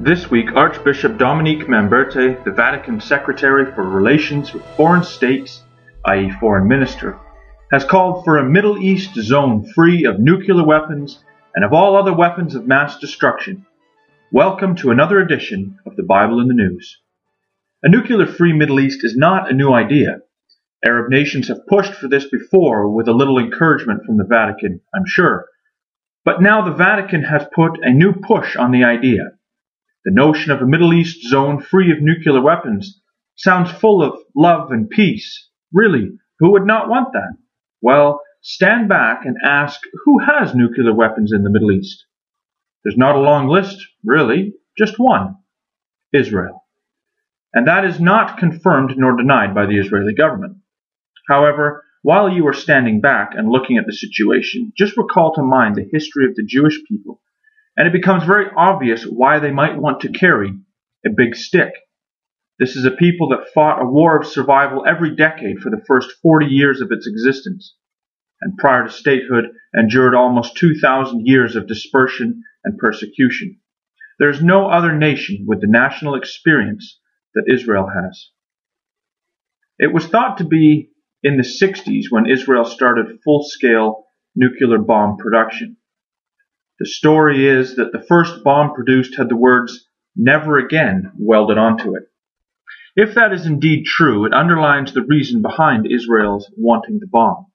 This week, Archbishop Dominique Mamberti, the Vatican Secretary for Relations with Foreign States, i.e., Foreign Minister, has called for a Middle East zone free of nuclear weapons and of all other weapons of mass destruction. Welcome to another edition of the Bible in the News. A nuclear free Middle East is not a new idea. Arab nations have pushed for this before with a little encouragement from the Vatican, I'm sure. But now the Vatican has put a new push on the idea. The notion of a Middle East zone free of nuclear weapons sounds full of love and peace. Really, who would not want that? Well, stand back and ask who has nuclear weapons in the Middle East? There's not a long list, really, just one Israel. And that is not confirmed nor denied by the Israeli government. However, while you are standing back and looking at the situation, just recall to mind the history of the Jewish people and it becomes very obvious why they might want to carry a big stick. This is a people that fought a war of survival every decade for the first 40 years of its existence, and prior to statehood endured almost 2,000 years of dispersion and persecution. There is no other nation with the national experience that Israel has. It was thought to be in the 60s when Israel started full scale nuclear bomb production. The story is that the first bomb produced had the words never again welded onto it. If that is indeed true, it underlines the reason behind Israel's wanting the bomb.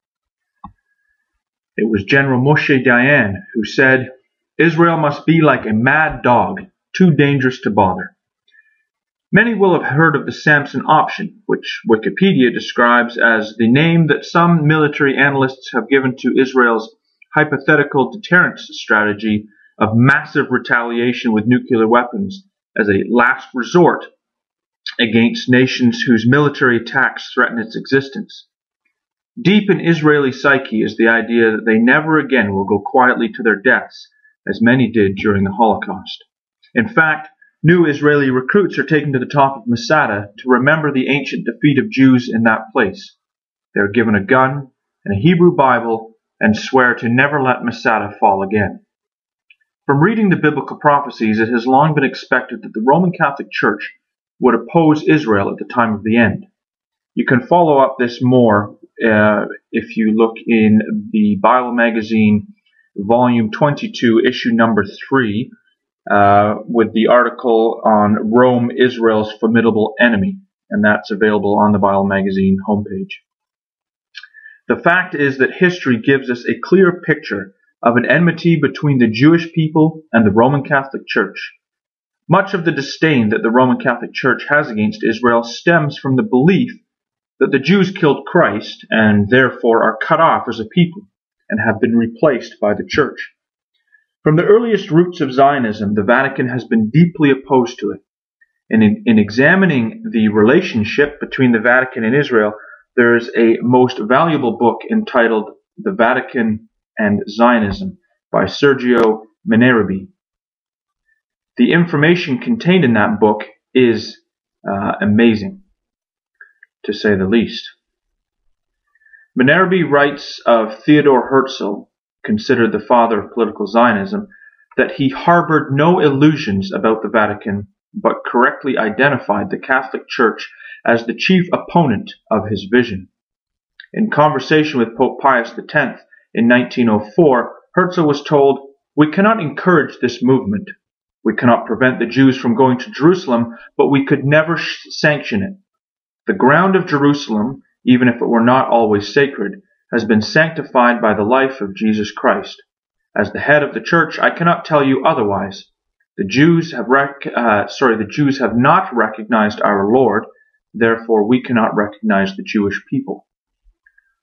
It was General Moshe Dayan who said, Israel must be like a mad dog, too dangerous to bother. Many will have heard of the Samson option, which Wikipedia describes as the name that some military analysts have given to Israel's hypothetical deterrence strategy of massive retaliation with nuclear weapons as a last resort against nations whose military attacks threaten its existence. Deep in Israeli psyche is the idea that they never again will go quietly to their deaths, as many did during the Holocaust. In fact, new Israeli recruits are taken to the top of Masada to remember the ancient defeat of Jews in that place. They are given a gun and a Hebrew Bible and swear to never let Masada fall again. From reading the biblical prophecies, it has long been expected that the Roman Catholic Church would oppose Israel at the time of the end. You can follow up this more uh, if you look in the Bible Magazine, volume 22, issue number 3, uh, with the article on Rome, Israel's formidable enemy, and that's available on the Bible Magazine homepage. The fact is that history gives us a clear picture of an enmity between the Jewish people and the Roman Catholic Church. Much of the disdain that the Roman Catholic Church has against Israel stems from the belief that the Jews killed Christ and therefore are cut off as a people and have been replaced by the Church. From the earliest roots of Zionism, the Vatican has been deeply opposed to it. And in, in examining the relationship between the Vatican and Israel, there's a most valuable book entitled The Vatican and Zionism by Sergio Minerbi. The information contained in that book is uh, amazing, to say the least. Minerbi writes of Theodore Herzl, considered the father of political Zionism, that he harbored no illusions about the Vatican, but correctly identified the Catholic Church as the chief opponent of his vision. In conversation with Pope Pius X in 1904, Herzl was told, We cannot encourage this movement. We cannot prevent the Jews from going to Jerusalem, but we could never sanction it. The ground of Jerusalem, even if it were not always sacred, has been sanctified by the life of Jesus Christ. As the head of the church, I cannot tell you otherwise. The Jews have rec- uh, sorry, the Jews have not recognized our Lord, Therefore, we cannot recognize the Jewish people.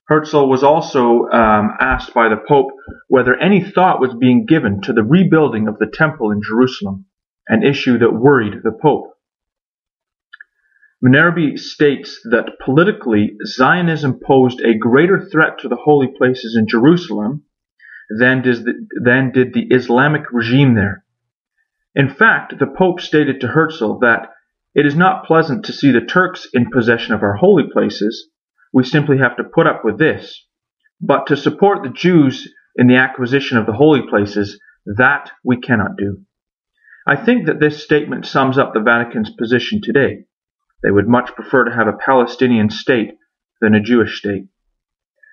Herzl was also um, asked by the Pope whether any thought was being given to the rebuilding of the temple in Jerusalem, an issue that worried the Pope. Minerbi states that politically, Zionism posed a greater threat to the holy places in Jerusalem than, the, than did the Islamic regime there. In fact, the Pope stated to Herzl that it is not pleasant to see the Turks in possession of our holy places. We simply have to put up with this. But to support the Jews in the acquisition of the holy places, that we cannot do. I think that this statement sums up the Vatican's position today. They would much prefer to have a Palestinian state than a Jewish state.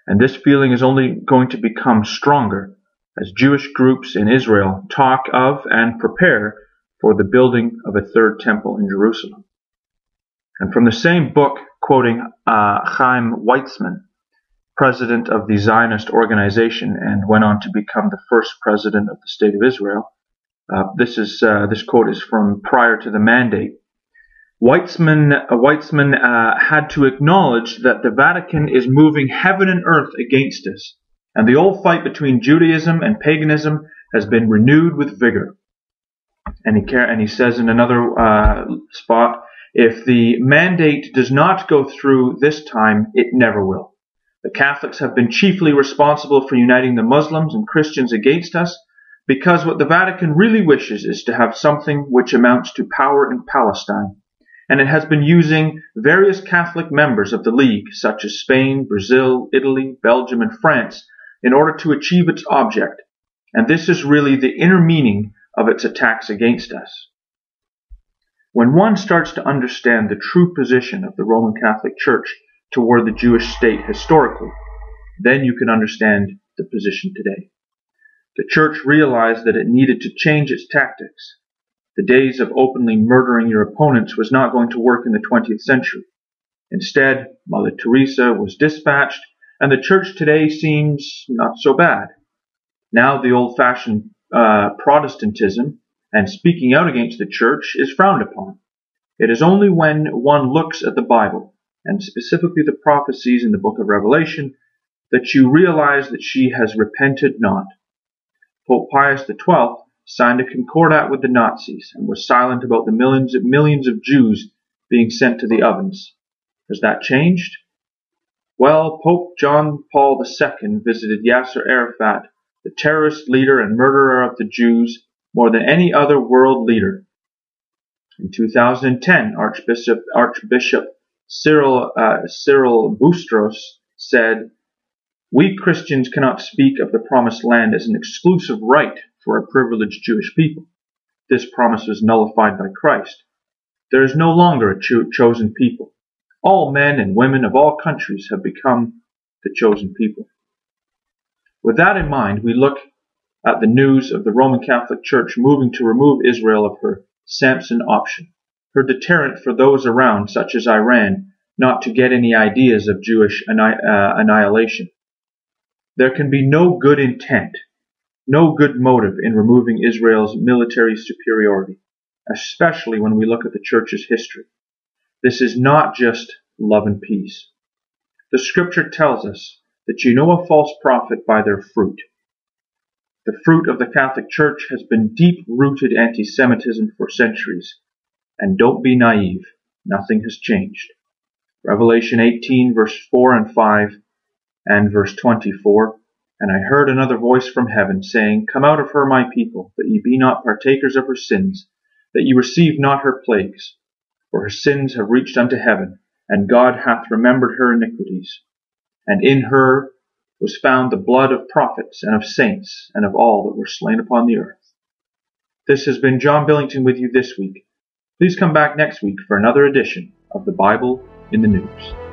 And this feeling is only going to become stronger as Jewish groups in Israel talk of and prepare for the building of a third temple in Jerusalem. And from the same book, quoting uh, Chaim Weizmann, president of the Zionist organization and went on to become the first president of the state of Israel. Uh, this is uh, this quote is from prior to the mandate. Weizmann uh, had to acknowledge that the Vatican is moving heaven and earth against us, and the old fight between Judaism and paganism has been renewed with vigor. And he, and he says in another uh, spot, if the mandate does not go through this time, it never will. The Catholics have been chiefly responsible for uniting the Muslims and Christians against us because what the Vatican really wishes is to have something which amounts to power in Palestine. And it has been using various Catholic members of the League, such as Spain, Brazil, Italy, Belgium, and France, in order to achieve its object. And this is really the inner meaning of its attacks against us. When one starts to understand the true position of the Roman Catholic Church toward the Jewish state historically, then you can understand the position today. The church realized that it needed to change its tactics. The days of openly murdering your opponents was not going to work in the 20th century. Instead, Mother Teresa was dispatched, and the church today seems not so bad. Now the old-fashioned uh, Protestantism and speaking out against the church is frowned upon. It is only when one looks at the Bible and specifically the prophecies in the book of Revelation, that you realize that she has repented not. Pope Pius XII signed a concordat with the Nazis and was silent about the millions of millions of Jews being sent to the ovens. Has that changed? Well, Pope John Paul II visited Yasser Arafat, the terrorist leader and murderer of the Jews, more than any other world leader. In 2010, Archbishop, Archbishop Cyril, uh, Cyril Boustros said, We Christians cannot speak of the promised land as an exclusive right for a privileged Jewish people. This promise was nullified by Christ. There is no longer a cho- chosen people. All men and women of all countries have become the chosen people. With that in mind, we look at the news of the Roman Catholic Church moving to remove Israel of her Samson option her deterrent for those around, such as Iran, not to get any ideas of Jewish anni- uh, annihilation. There can be no good intent, no good motive in removing Israel's military superiority, especially when we look at the church's history. This is not just love and peace. The scripture tells us that you know a false prophet by their fruit. The fruit of the Catholic Church has been deep rooted anti Semitism for centuries, and don't be naive. Nothing has changed. Revelation 18 verse 4 and 5 and verse 24. And I heard another voice from heaven saying, Come out of her, my people, that ye be not partakers of her sins, that ye receive not her plagues. For her sins have reached unto heaven, and God hath remembered her iniquities. And in her was found the blood of prophets and of saints and of all that were slain upon the earth. This has been John Billington with you this week. Please come back next week for another edition of the Bible in the News.